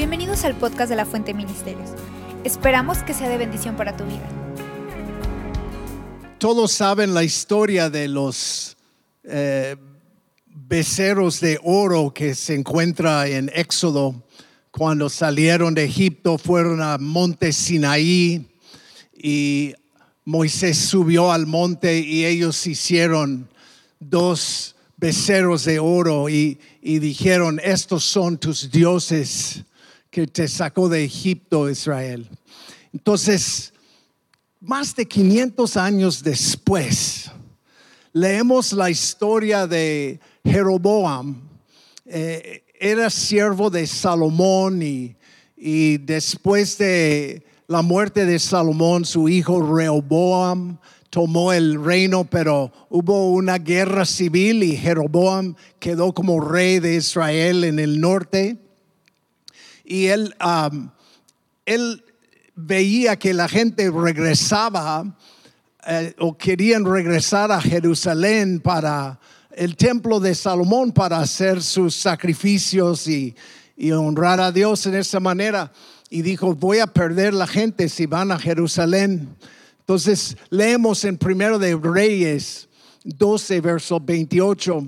Bienvenidos al podcast de la Fuente Ministerios. Esperamos que sea de bendición para tu vida. Todos saben la historia de los eh, becerros de oro que se encuentra en Éxodo. Cuando salieron de Egipto, fueron a monte Sinaí y Moisés subió al monte y ellos hicieron dos becerros de oro y dijeron, estos son tus dioses que te sacó de Egipto, Israel. Entonces, más de 500 años después, leemos la historia de Jeroboam. Eh, era siervo de Salomón y, y después de la muerte de Salomón, su hijo Rehoboam tomó el reino, pero hubo una guerra civil y Jeroboam quedó como rey de Israel en el norte y él, él veía que la gente regresaba eh, o querían regresar a Jerusalén para el templo de Salomón para hacer sus sacrificios y, y honrar a Dios en esa manera. Y dijo, voy a perder la gente si van a Jerusalén. Entonces leemos en Primero de Reyes 12, verso 28.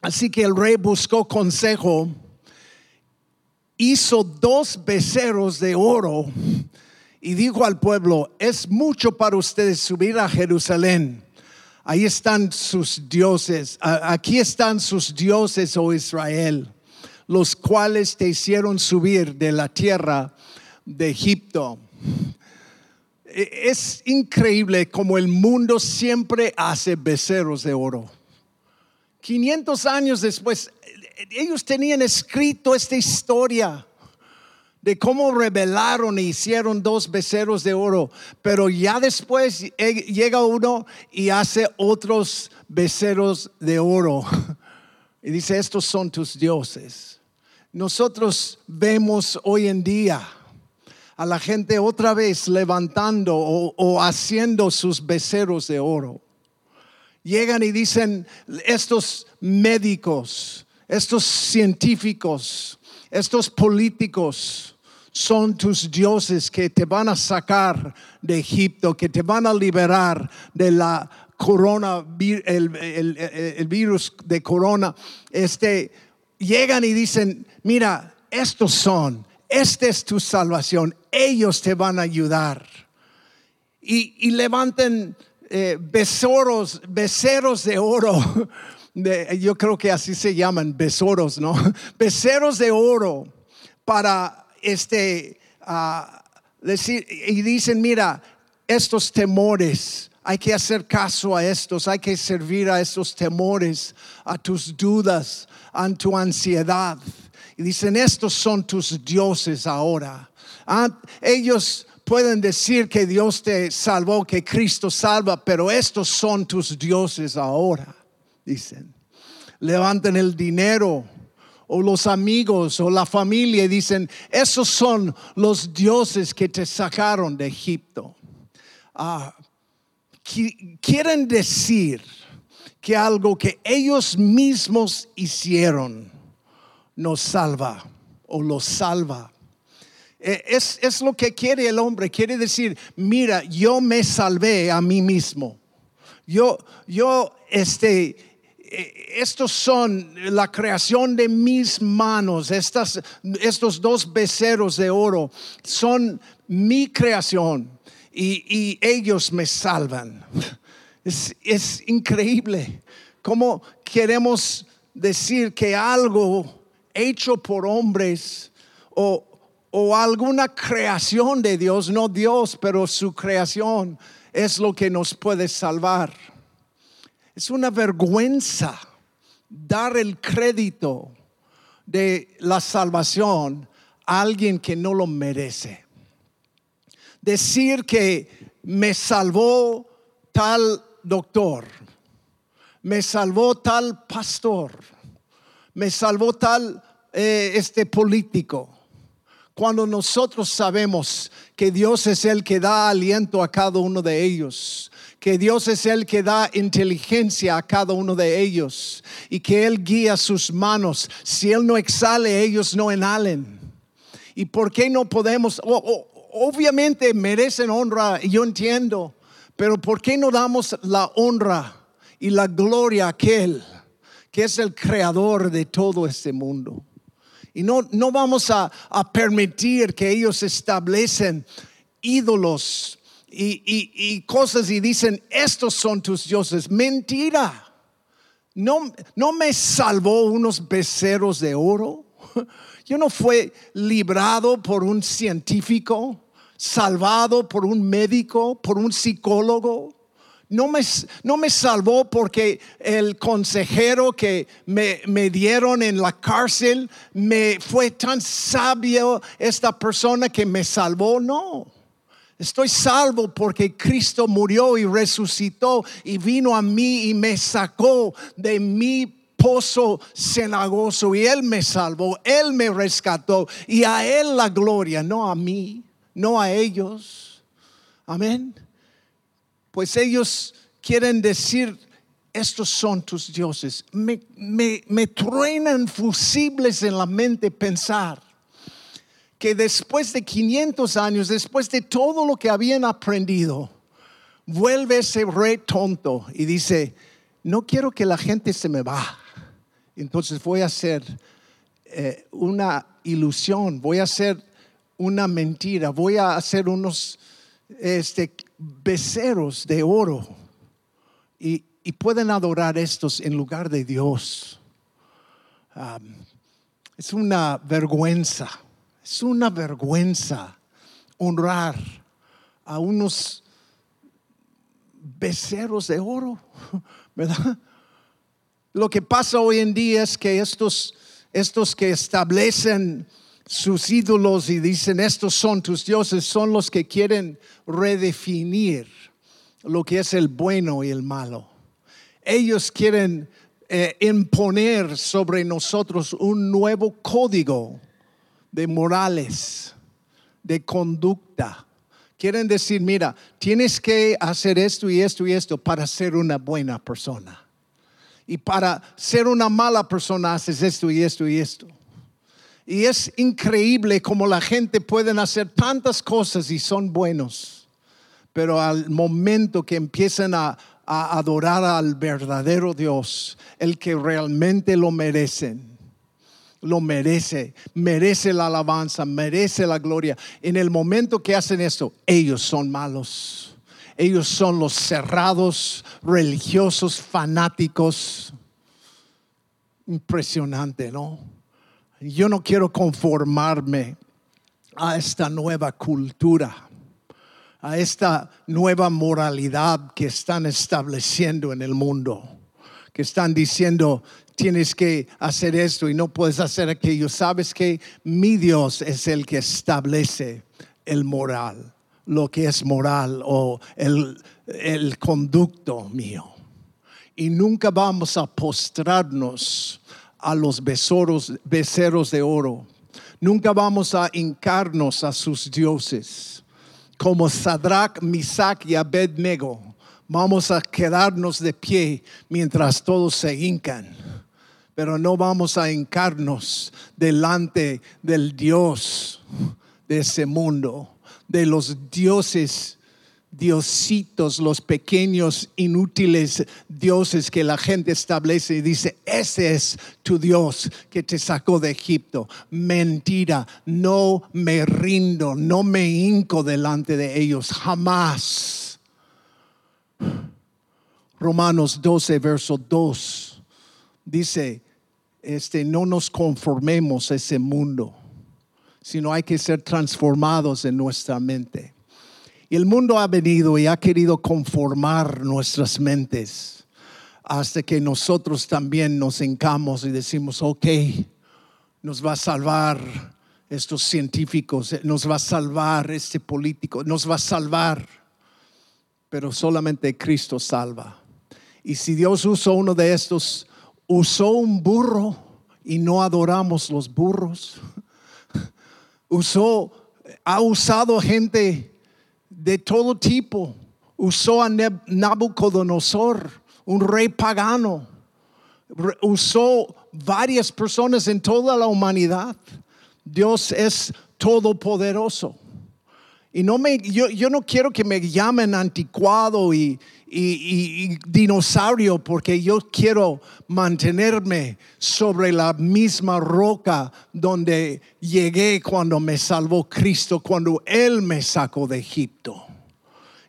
Así que el rey buscó consejo hizo dos becerros de oro y dijo al pueblo, es mucho para ustedes subir a Jerusalén. Ahí están sus dioses, aquí están sus dioses, oh Israel, los cuales te hicieron subir de la tierra de Egipto. E, es increíble como el mundo siempre hace becerros de oro. 500 años después, ellos tenían escrito esta historia de cómo revelaron e hicieron dos becerros de oro, pero ya después llega uno y hace otros becerros de oro. Y dice, estos son tus dioses. Nosotros vemos hoy en día a la gente otra vez levantando o, o haciendo sus becerros de oro. Llegan y dicen, estos médicos, estos científicos, estos políticos son tus dioses que te van a sacar de Egipto, que te van a liberar de la corona, el, virus de corona. Este, llegan y dicen, mira, estos son, esta es tu salvación, ellos te van a ayudar. Y, y levanten eh, besoros, becerros de oro yo creo que así se llaman, besoros, ¿no? Beceros de oro para este, ah, decir, y dicen, mira, estos temores, hay que hacer caso a estos, hay que servir a estos temores, a tus dudas, a tu ansiedad. Y dicen, estos son tus dioses ahora. Ah, ellos pueden decir que Dios te salvó, que Cristo salva, pero estos son tus dioses ahora dicen. Levanten el dinero o los amigos o la familia y dicen, esos son los dioses que te sacaron de Egipto. Ah, quieren decir que algo que ellos mismos hicieron nos salva o los salva. E, es, es, lo que quiere el hombre. Quiere decir, mira, yo me salvé a mí mismo. Yo, yo, este, estos son la creación de mis manos, estas, estos dos beceros de oro son mi creación y, ellos me salvan. Es, es, increíble cómo queremos decir que algo hecho por hombres o, o alguna creación de Dios, no Dios, pero su creación es lo que nos puede salvar. Es una vergüenza dar el crédito de la salvación a alguien que no lo merece. Decir que me salvó tal doctor, me salvó tal pastor, me salvó tal eh, este político. Cuando nosotros sabemos que Dios es el que da aliento a cada uno de ellos, que Dios es el que da inteligencia a cada uno de ellos y que Él guía sus manos. Si Él no exhale, ellos no enhalen. ¿Y por qué no podemos? obviamente merecen honra, yo entiendo, pero ¿por qué no damos la honra y la gloria a aquel que es el creador de todo este mundo? Y no, no vamos a, a permitir que ellos establecen ídolos y, y- y cosas y dicen, estos son tus dioses. Mentira. No, no me salvó unos beceros de oro. Yo no fui librado por un científico, salvado por un médico, por un psicólogo. No me, no me salvó porque el consejero que me, me dieron en la cárcel me fue tan sabio esta persona que me salvó. No. Estoy salvo porque Cristo murió y resucitó y vino a mí y me sacó de mi pozo cenagoso y Él me salvó, Él me rescató y a Él la gloria, no a mí, no a ellos. Amén. Pues ellos quieren decir, estos son tus dioses. Me, me, me truenan fusibles en la mente pensar que después de 500 años, después de todo lo que habían aprendido, vuelve ese rey tonto y dice, no quiero que la gente se me va. Entonces voy a hacer eh, una ilusión, voy a hacer una mentira, voy a hacer unos este, beceros de oro y, y pueden adorar estos en lugar de Dios. Um, es una vergüenza, es una vergüenza honrar a unos beceros de oro, ¿verdad? Lo que pasa hoy en día es que estos, estos que establecen sus ídolos y dicen estos son tus dioses, son los que quieren redefinir lo que es el bueno y el malo. Ellos quieren eh, imponer sobre nosotros un nuevo código de morales, de conducta. Quieren decir, mira, tienes que hacer esto y esto y esto para ser una buena persona. Y para ser una mala persona haces esto y esto y esto. Y es increíble como la gente puede hacer tantas cosas y son buenos. Pero al momento que empiezan a, a adorar al verdadero Dios, el que realmente lo merecen, lo merece, merece la alabanza, merece la gloria. En el momento que hacen esto, ellos son malos. Ellos son los cerrados, religiosos, fanáticos. Impresionante, ¿no? Yo no quiero conformarme a esta nueva cultura, a esta nueva moralidad que están estableciendo en el mundo, que están diciendo, tienes que hacer esto y no puedes hacer aquello. Sabes que mi Dios es el que establece el moral, lo que es moral o el, el conducto mío. Y nunca vamos a postrarnos a los besoros, beceros de oro. Nunca vamos a hincarnos a sus dioses. Como Sadrach, Misach y Abednego, vamos a quedarnos de pie mientras todos se hincan. Pero no vamos a hincarnos delante del Dios de ese mundo, de los dioses diositos, los pequeños inútiles dioses que la gente establece y dice, ese es tu Dios que te sacó de Egipto. Mentira, no me rindo, no me hinco delante de ellos, jamás. Romanos 12, verso 2, dice, este, no nos conformemos a ese mundo, sino hay que ser transformados en nuestra mente. Y el mundo ha venido y ha querido conformar nuestras mentes hasta que nosotros también nos hincamos y decimos, ok, nos va a salvar estos científicos, nos va a salvar este político, nos va a salvar, pero solamente Cristo salva. Y si Dios usó uno de estos, usó un burro y no adoramos los burros, usó, ha usado gente de todo tipo. Usó a Nabucodonosor, un rey pagano. Usó varias personas en toda la humanidad. Dios es todopoderoso. Y no me, yo, yo no quiero que me llamen anticuado y, y- dinosaurio porque yo quiero mantenerme sobre la misma roca donde llegué cuando me salvó Cristo, cuando Él me sacó de Egipto.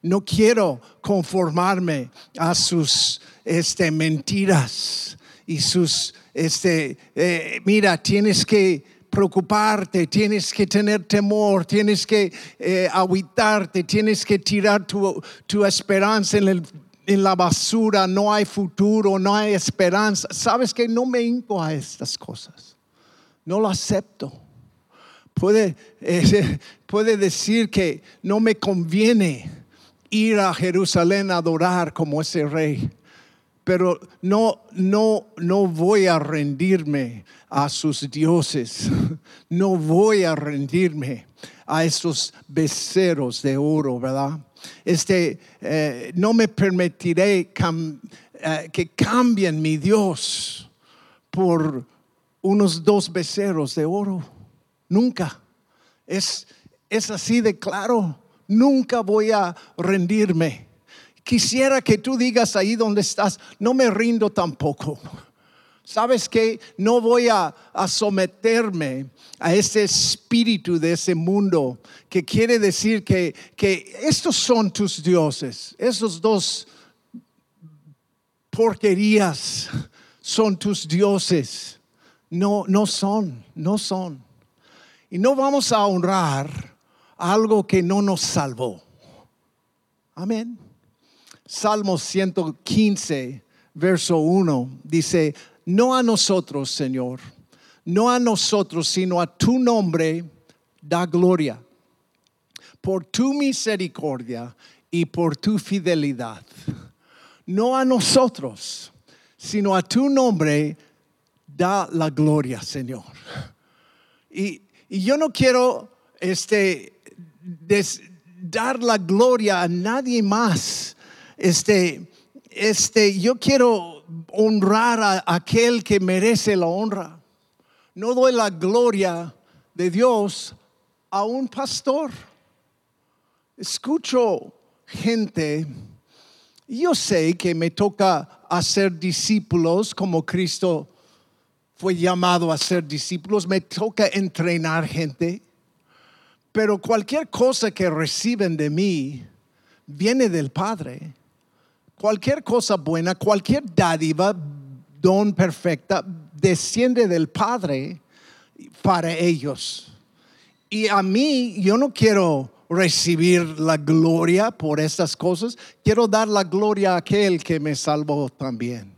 No quiero conformarme a sus este, mentiras y sus, este, eh, mira, tienes que preocuparte, tienes que tener temor, tienes que eh, tienes que tirar tu, tu esperanza en, el- en la basura, no hay futuro, no hay esperanza. Sabes que no me hinco a estas cosas, no lo acepto. Puede, eh, puede decir que no me conviene ir a Jerusalén a adorar como ese rey, pero no, no, no voy a rendirme a sus dioses, no voy a rendirme a esos beceros de oro, ¿verdad? Este, eh, no me permitiré eh, que cambien mi Dios por unos dos beceros de oro. Nunca. Es, es así de claro. Nunca voy a rendirme. Quisiera que tú digas ahí donde estás, no me rindo tampoco. ¿Sabes que No voy a, someterme a ese espíritu de ese mundo que quiere decir que, que estos son tus dioses, esos dos porquerías son tus dioses. No, no son, no son. Y no vamos a honrar algo que no nos salvó. Amén. Salmo 115, verso 1, dice, no a nosotros, Señor, no a nosotros, sino a tu nombre da gloria, por tu misericordia y por tu fidelidad. No a nosotros, sino a tu nombre da la gloria, Señor. Y, y yo no quiero este, des- dar la gloria a nadie más. Este, este, yo quiero honrar a aquel que merece la honra. No doy la gloria de Dios a un pastor. Escucho gente, yo sé que me toca hacer discípulos como Cristo fue llamado a ser discípulos, me toca entrenar gente, pero cualquier cosa que reciben de mí viene del Padre. Cualquier cosa buena, cualquier dádiva, don perfecta, desciende del Padre para ellos. Y a mí, yo no quiero recibir la gloria por estas cosas, quiero dar la gloria a aquel que me salvó también.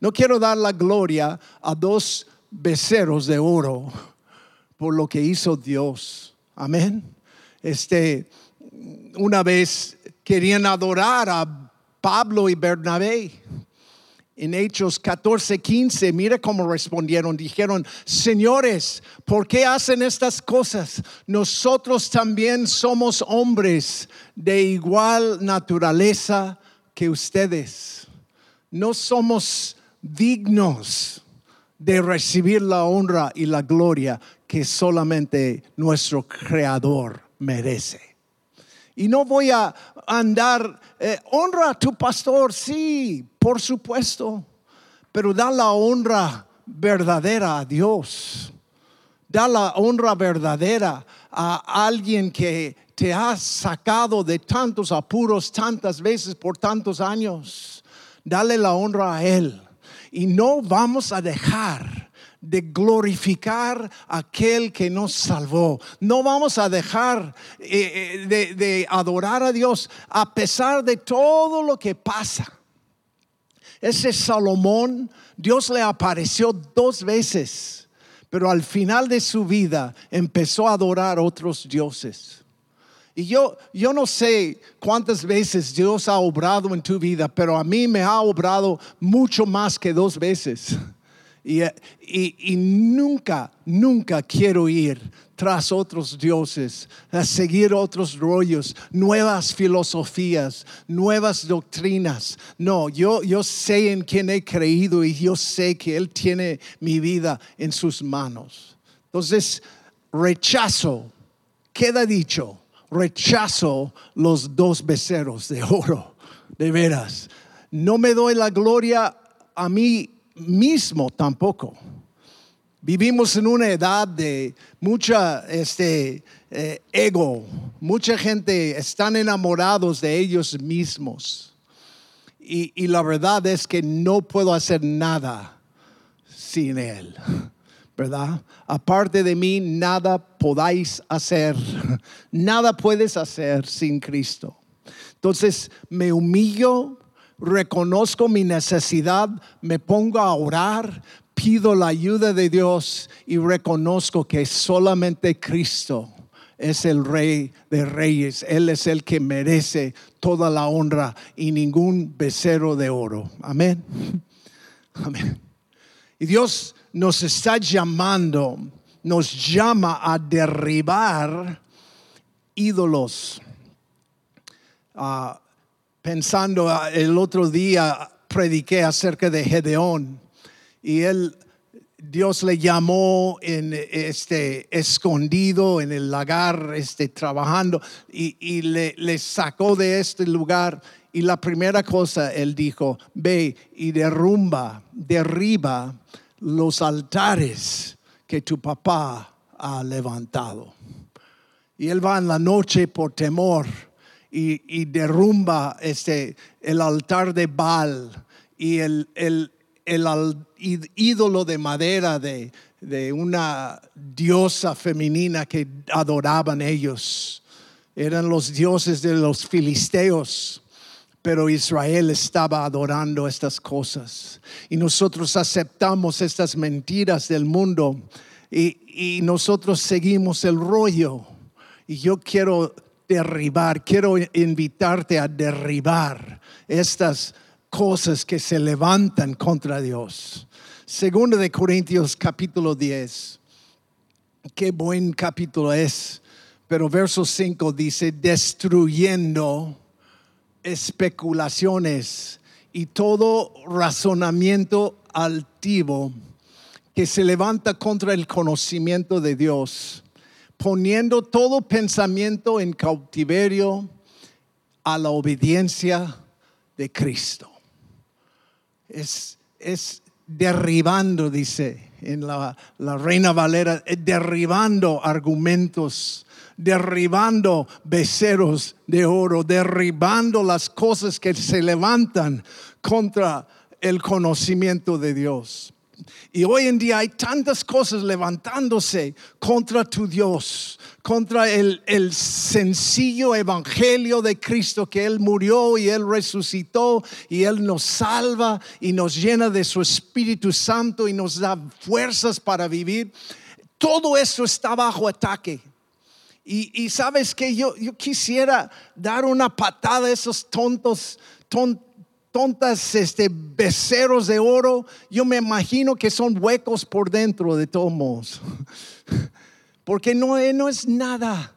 No quiero dar la gloria a dos beceros de oro por lo que hizo Dios. Amén. Este, una vez querían adorar a Pablo y Bernabé. En Hechos 14, 15, mira cómo respondieron. Dijeron, señores, ¿por qué hacen estas cosas? Nosotros también somos hombres de igual naturaleza que ustedes. No somos dignos de recibir la honra y la gloria que solamente nuestro Creador merece. Y no voy a andar, eh, honra a tu pastor, sí, por supuesto, pero da la honra verdadera a Dios. Da la honra verdadera a alguien que te ha sacado de tantos apuros tantas veces por tantos años. Dale la honra a Él. Y no vamos a dejar de glorificar a aquel que nos salvó. No vamos a dejar eh, eh, de, de adorar a Dios a pesar de todo lo que pasa. Ese Salomón, Dios le apareció dos veces, pero al final de su vida empezó a adorar otros dioses. Y yo, yo no sé cuántas veces Dios ha obrado en tu vida, pero a mí me ha obrado mucho más que dos veces. Y, y- y nunca, nunca quiero ir tras otros dioses, a seguir otros rollos, nuevas filosofías, nuevas doctrinas. No, yo, yo sé en quién he creído y yo sé que Él tiene mi vida en sus manos. Entonces, rechazo queda dicho, rechazo los dos becerros de oro, de veras. No me doy la gloria a mí mismo tampoco. Vivimos en una edad de mucha este, eh, ego, mucha gente están enamorados de ellos mismos. Y, y la verdad es que no puedo hacer nada sin Él, ¿verdad? Aparte de mí, nada podáis hacer, nada puedes hacer sin Cristo. Entonces me humillo, reconozco mi necesidad, me pongo a orar, pido la ayuda de Dios y reconozco que solamente Cristo es el rey de reyes. Él es el que merece toda la honra y ningún becerro de oro. Amén. Amén. Y Dios nos está llamando, nos llama a derribar ídolos. Ah, pensando ah, el otro día, prediqué acerca de Gedeón y él Dios le llamó en este escondido en el lagar, este trabajando y, le, le, sacó de este lugar. Y la primera cosa él dijo: Ve y derrumba, derriba los altares que tu papá ha levantado. Y él va en la noche por temor y, derrumba este, el altar de Baal y el, el el ídolo de madera de, una diosa femenina que adoraban ellos. Eran los dioses de los filisteos, pero Israel estaba adorando estas cosas. Y nosotros aceptamos estas mentiras del mundo y, y nosotros seguimos el rollo. Y yo quiero derribar, quiero invitarte a derribar estas cosas que se levantan contra Dios. Segundo de Corintios capítulo 10. Qué buen capítulo es. Pero verso 5 dice, destruyendo especulaciones y todo razonamiento altivo que se levanta contra el conocimiento de Dios, poniendo todo pensamiento en cautiverio a la obediencia de Cristo es, es derribando, dice en la, la Reina Valera, eh, derribando argumentos, derribando beceros de oro, derribando las cosas que se levantan contra el conocimiento de Dios. Y hoy en día hay tantas cosas levantándose contra tu Dios, contra el, sencillo evangelio de Cristo, que Él murió y Él resucitó y Él nos salva y nos llena de su Espíritu Santo y nos da fuerzas para vivir. Todo eso está bajo ataque. Y, y sabes que yo, yo quisiera dar una patada a esos tontos, tontos tontas este, beceros de oro, yo me imagino que son huecos por dentro de todos modos. Porque no, eh, no es nada,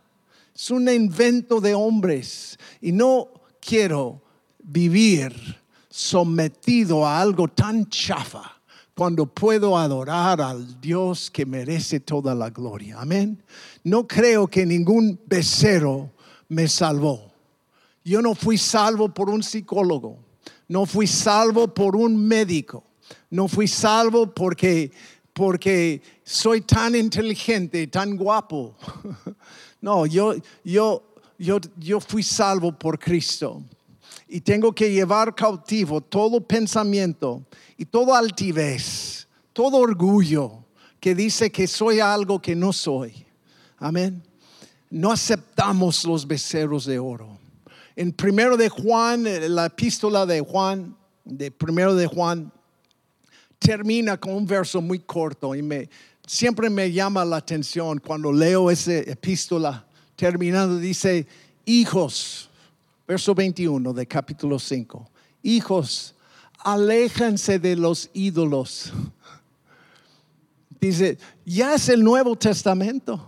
es un invento de hombres. Y no quiero vivir sometido a algo tan chafa cuando puedo adorar al Dios que merece toda la gloria. Amén. No creo que ningún becero me salvó. Yo no fui salvo por un psicólogo. No fui salvo por un médico. No fui salvo porque, porque soy tan inteligente, tan guapo. No, yo, yo, yo, yo fui salvo por Cristo. Y tengo que llevar cautivo todo pensamiento y toda altivez, todo orgullo que dice que soy algo que no soy. Amén. No aceptamos los becerros de oro. En primero de Juan, eh, la epístola de Juan, de primero de Juan, termina con un verso muy corto y me, siempre me llama la atención cuando leo esa epístola. Terminando dice, hijos, verso 21 de capítulo 5, hijos, aléjense de los ídolos. Dice, ya es el Nuevo Testamento.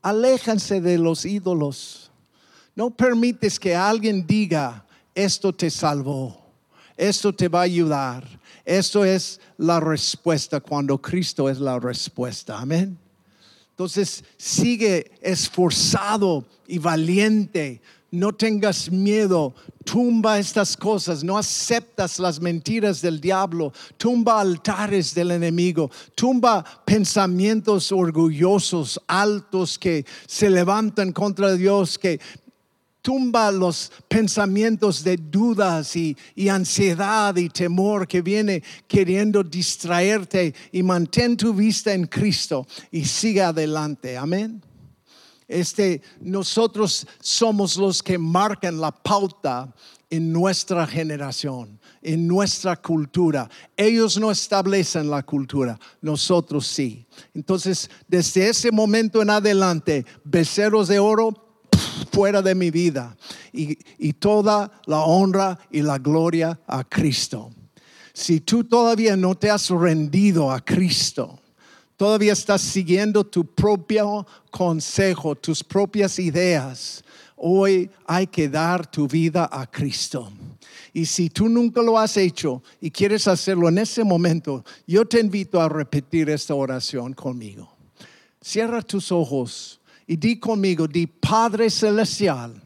Aléjense de los ídolos. No permites que alguien diga, esto te salvó, esto te va a ayudar. Esto es la respuesta cuando Cristo es la respuesta. Amén. Entonces sigue esforzado y valiente. No tengas miedo. Tumba estas cosas. No aceptas las mentiras del diablo. Tumba altares del enemigo. Tumba pensamientos orgullosos, altos que se levantan contra Dios, que tumba los pensamientos de dudas y, y, ansiedad y temor que viene queriendo distraerte y mantén tu vista en Cristo y siga adelante. Amén. Este, nosotros somos los que marcan la pauta en nuestra generación, en nuestra cultura. Ellos no establecen la cultura, nosotros sí. Entonces, desde ese momento en adelante, becerros de oro fuera de mi vida y, y toda la honra y la gloria a Cristo. Si tú todavía no te has rendido a Cristo, todavía estás siguiendo tu propio consejo, tus propias ideas, hoy hay que dar tu vida a Cristo. Y si tú nunca lo has hecho y quieres hacerlo en ese momento, yo te invito a repetir esta oración conmigo. Cierra tus ojos y di conmigo, di Padre Celestial,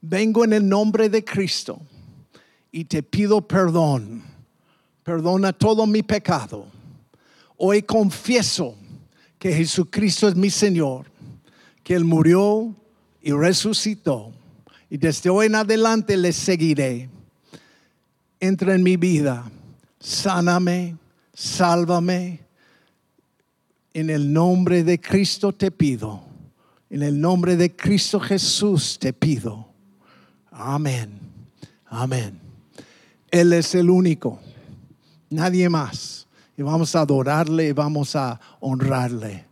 vengo en el nombre de Cristo y te pido perdón. Perdona todo mi pecado. Hoy confieso que Jesucristo es mi Señor, que Él murió y resucitó. Y desde hoy en adelante le seguiré. Entra en mi vida, sáname, sálvame. En el nombre de Cristo te pido. En el nombre de Cristo Jesús te pido. Amén. Amén. Él es el único. Nadie más. Y vamos a adorarle y vamos a honrarle.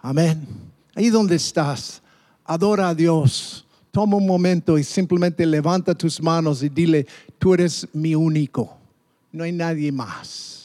Amén. Ahí donde estás, adora a Dios. Toma un momento y simplemente levanta tus manos y dile, tú eres mi único. No hay nadie más.